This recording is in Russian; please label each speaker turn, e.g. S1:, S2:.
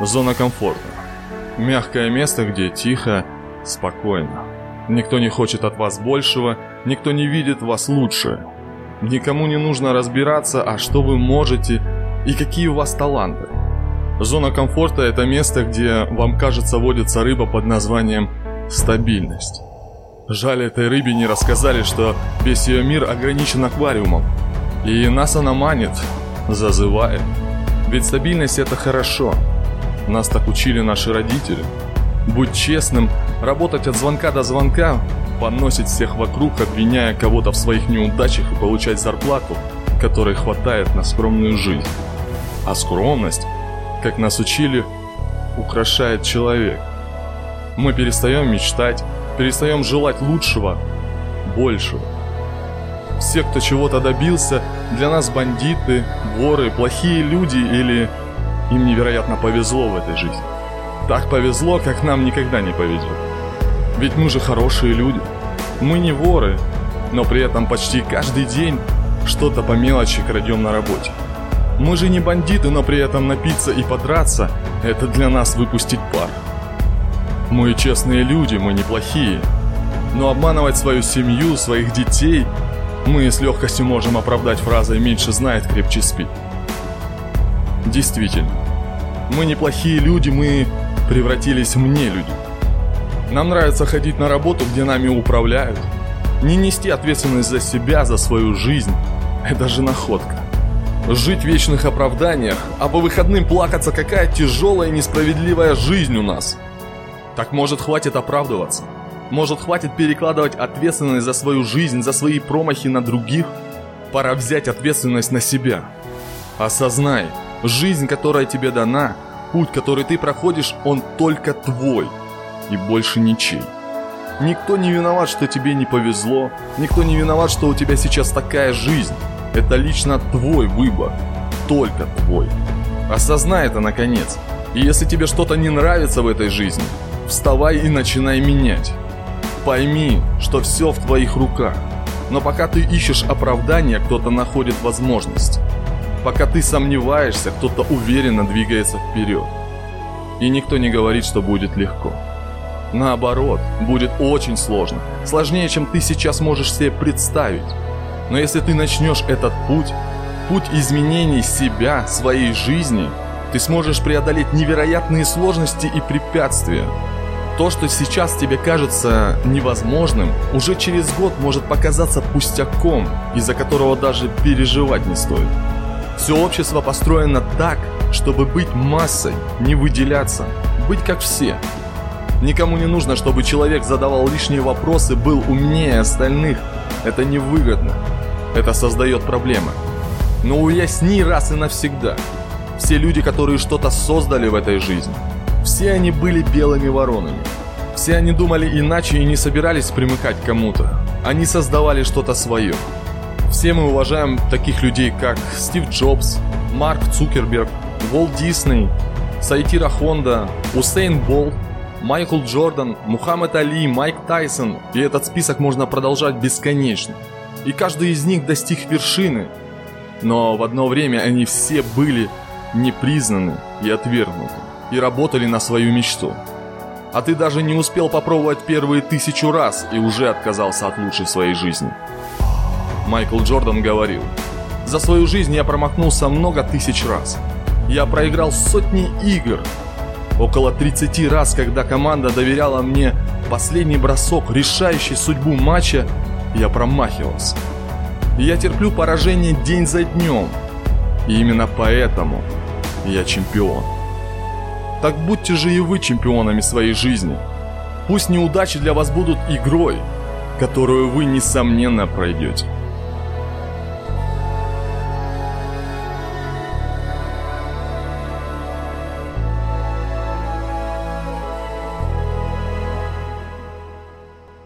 S1: Зона комфорта. Мягкое место, где тихо, спокойно. Никто не хочет от вас большего, никто не видит вас лучше. Никому не нужно разбираться, а что вы можете и какие у вас таланты. Зона комфорта – это место, где, вам кажется, водится рыба под названием «стабильность». Жаль, этой рыбе не рассказали, что весь ее мир ограничен аквариумом. И нас она манит, зазывает. Ведь стабильность – это хорошо – нас так учили наши родители. Будь честным, работать от звонка до звонка, поносить всех вокруг, обвиняя кого-то в своих неудачах и получать зарплату, которой хватает на скромную жизнь. А скромность, как нас учили, украшает человек. Мы перестаем мечтать, перестаем желать лучшего, большего. Все, кто чего-то добился, для нас бандиты, воры, плохие люди или им невероятно повезло в этой жизни. Так повезло, как нам никогда не повезет. Ведь мы же хорошие люди. Мы не воры, но при этом почти каждый день что-то по мелочи крадем на работе. Мы же не бандиты, но при этом напиться и подраться – это для нас выпустить пар. Мы честные люди, мы неплохие. Но обманывать свою семью, своих детей мы с легкостью можем оправдать фразой «меньше знает, крепче спит». Действительно, мы неплохие люди, мы превратились в не люди. Нам нравится ходить на работу, где нами управляют. Не нести ответственность за себя, за свою жизнь – это же находка. Жить в вечных оправданиях, а по выходным плакаться, какая тяжелая и несправедливая жизнь у нас. Так может хватит оправдываться? Может хватит перекладывать ответственность за свою жизнь, за свои промахи на других? Пора взять ответственность на себя. Осознай, Жизнь, которая тебе дана, путь, который ты проходишь, он только твой и больше ничей. Никто не виноват, что тебе не повезло, никто не виноват, что у тебя сейчас такая жизнь. Это лично твой выбор, только твой. Осознай это наконец. И если тебе что-то не нравится в этой жизни, вставай и начинай менять. Пойми, что все в твоих руках. Но пока ты ищешь оправдания, кто-то находит возможность. Пока ты сомневаешься, кто-то уверенно двигается вперед. И никто не говорит, что будет легко. Наоборот, будет очень сложно. Сложнее, чем ты сейчас можешь себе представить. Но если ты начнешь этот путь, путь изменений себя, своей жизни, ты сможешь преодолеть невероятные сложности и препятствия. То, что сейчас тебе кажется невозможным, уже через год может показаться пустяком, из-за которого даже переживать не стоит. Все общество построено так, чтобы быть массой, не выделяться, быть как все. Никому не нужно, чтобы человек задавал лишние вопросы, был умнее остальных. Это невыгодно. Это создает проблемы. Но уясни раз и навсегда. Все люди, которые что-то создали в этой жизни, все они были белыми воронами. Все они думали иначе и не собирались примыкать кому-то. Они создавали что-то свое. Все мы уважаем таких людей, как Стив Джобс, Марк Цукерберг, Волт Дисней, Сайтира Хонда, Усейн Болт, Майкл Джордан, Мухаммед Али, Майк Тайсон. И этот список можно продолжать бесконечно. И каждый из них достиг вершины. Но в одно время они все были непризнаны и отвергнуты. И работали на свою мечту. А ты даже не успел попробовать первые тысячу раз и уже отказался от лучшей своей жизни. Майкл Джордан говорил, «За свою жизнь я промахнулся много тысяч раз. Я проиграл сотни игр. Около 30 раз, когда команда доверяла мне последний бросок, решающий судьбу матча, я промахивался. Я терплю поражение день за днем. И именно поэтому я чемпион. Так будьте же и вы чемпионами своей жизни. Пусть неудачи для вас будут игрой, которую вы несомненно пройдете.